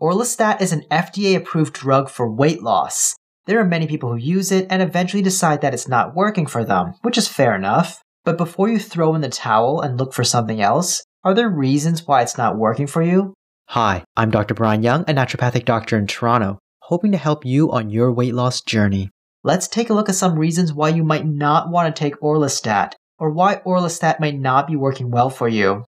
Orlistat is an FDA approved drug for weight loss. There are many people who use it and eventually decide that it's not working for them, which is fair enough. But before you throw in the towel and look for something else, are there reasons why it's not working for you? Hi, I'm Dr. Brian Young, a naturopathic doctor in Toronto, hoping to help you on your weight loss journey. Let's take a look at some reasons why you might not want to take Orlistat, or why Orlistat might not be working well for you.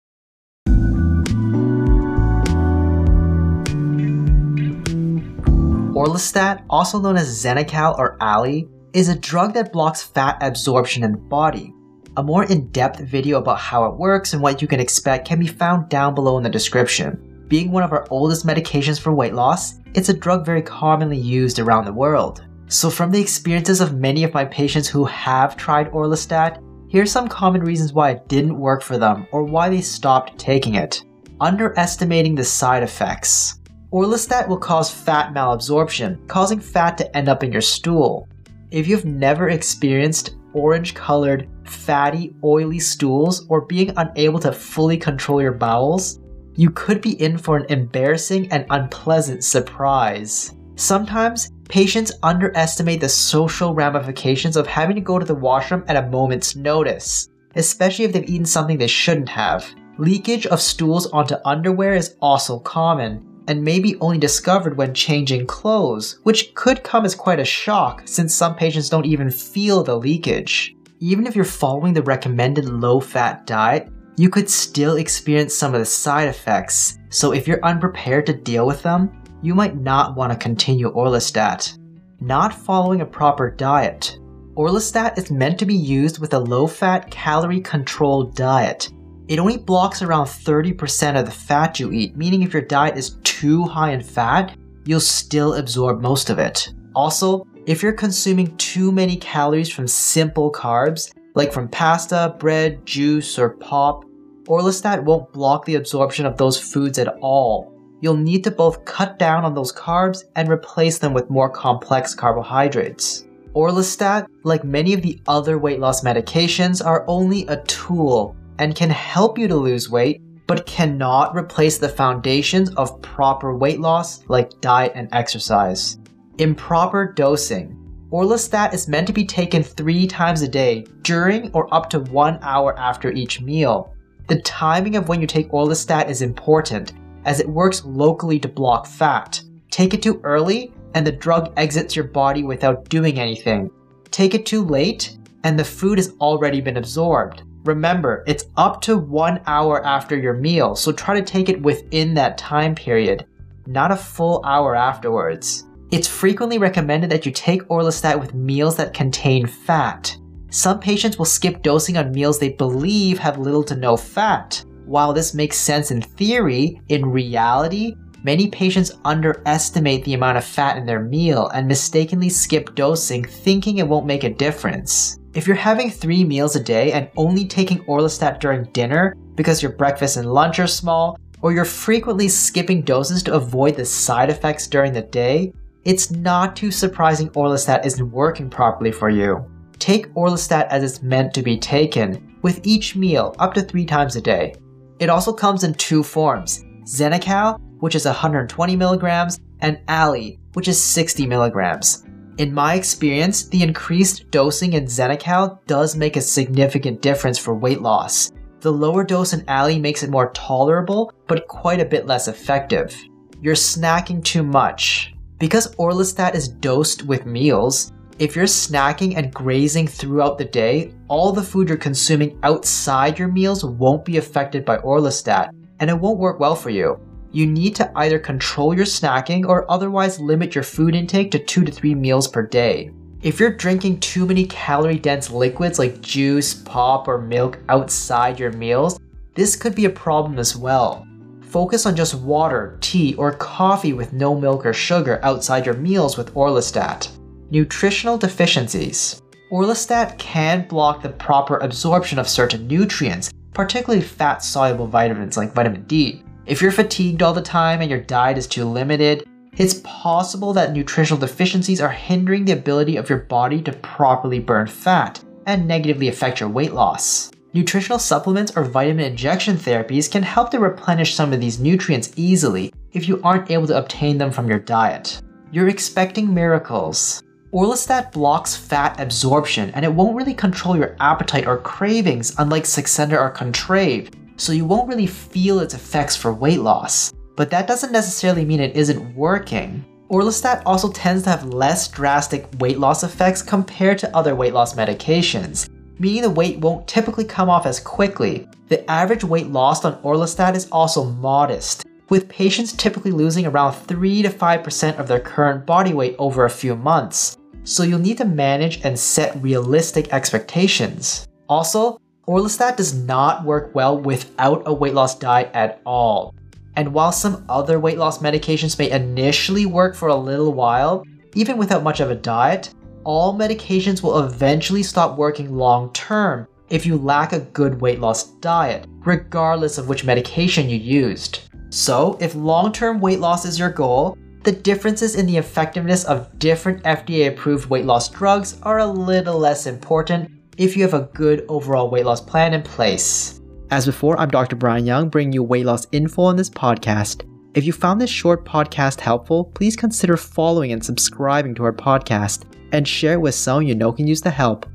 Orlistat, also known as Xenical or Alli, is a drug that blocks fat absorption in the body. A more in-depth video about how it works and what you can expect can be found down below in the description. Being one of our oldest medications for weight loss, it's a drug very commonly used around the world. So from the experiences of many of my patients who have tried Orlistat, here's some common reasons why it didn't work for them or why they stopped taking it. Underestimating the side effects. Orlistat will cause fat malabsorption, causing fat to end up in your stool. If you've never experienced orange colored, fatty, oily stools or being unable to fully control your bowels, you could be in for an embarrassing and unpleasant surprise. Sometimes, patients underestimate the social ramifications of having to go to the washroom at a moment's notice, especially if they've eaten something they shouldn't have. Leakage of stools onto underwear is also common, and may be only discovered when changing clothes, which could come as quite a shock since some patients don't even feel the leakage. Even if you're following the recommended low fat diet, you could still experience some of the side effects, so if you're unprepared to deal with them, you might not want to continue Orlistat. Not following a proper diet. Orlistat is meant to be used with a low fat, calorie controlled diet. It only blocks around 30% of the fat you eat, meaning if your diet is too high in fat, you'll still absorb most of it. Also, if you're consuming too many calories from simple carbs, like from pasta, bread, juice, or pop, Orlistat won't block the absorption of those foods at all. You'll need to both cut down on those carbs and replace them with more complex carbohydrates. Orlistat, like many of the other weight loss medications, are only a tool and can help you to lose weight, but cannot replace the foundations of proper weight loss like diet and exercise. Improper dosing. Orlistat is meant to be taken three times a day, during or up to one hour after each meal. The timing of when you take Orlistat is important, as it works locally to block fat. Take it too early, and the drug exits your body without doing anything. Take it too late, and the food has already been absorbed. Remember, it's up to one hour after your meal, so try to take it within that time period, not a full hour afterwards. It's frequently recommended that you take Orlistat with meals that contain fat. Some patients will skip dosing on meals they believe have little to no fat. While this makes sense in theory, in reality, many patients underestimate the amount of fat in their meal and mistakenly skip dosing thinking it won't make a difference. If you're having three meals a day and only taking Orlistat during dinner because your breakfast and lunch are small, or you're frequently skipping doses to avoid the side effects during the day, it's not too surprising Orlistat isn't working properly for you. Take Orlistat as it's meant to be taken, with each meal up to three times a day. It also comes in two forms Xenical, which is 120 milligrams, and Alli, which is 60 milligrams. In my experience, the increased dosing in Xenical does make a significant difference for weight loss. The lower dose in Alli makes it more tolerable, but quite a bit less effective. You're snacking too much. Because Orlistat is dosed with meals, if you're snacking and grazing throughout the day, all the food you're consuming outside your meals won't be affected by Orlistat, and it won't work well for you you need to either control your snacking or otherwise limit your food intake to 2 to 3 meals per day. If you're drinking too many calorie dense liquids like juice, pop, or milk outside your meals, this could be a problem as well. Focus on just water, tea, or coffee with no milk or sugar outside your meals with Orlistat. Nutritional deficiencies. Orlistat can block the proper absorption of certain nutrients, particularly fat soluble vitamins like vitamin D. If you're fatigued all the time and your diet is too limited, it's possible that nutritional deficiencies are hindering the ability of your body to properly burn fat and negatively affect your weight loss. Nutritional supplements or vitamin injection therapies can help to replenish some of these nutrients easily if you aren't able to obtain them from your diet. You're expecting miracles. Orlistat blocks fat absorption and it won't really control your appetite or cravings unlike Saxenda or Contrave, so you won't really feel its effects for weight loss. But that doesn't necessarily mean it isn't working. Orlistat also tends to have less drastic weight loss effects compared to other weight loss medications, meaning the weight won't typically come off as quickly. The average weight lost on Orlistat is also modest, with patients typically losing around 3 to 5% of their current body weight over a few months. So you'll need to manage and set realistic expectations. Also, Orlistat does not work well without a weight loss diet at all. And while some other weight loss medications may initially work for a little while, even without much of a diet, all medications will eventually stop working long term if you lack a good weight loss diet, regardless of which medication you used. So, if long term weight loss is your goal, the differences in the effectiveness of different FDA approved weight loss drugs are a little less important if you have a good overall weight loss plan in place. As before, I'm Dr. Brian Young, bringing you weight loss info on this podcast. If you found this short podcast helpful, please consider following and subscribing to our podcast and share it with someone you know can use the help.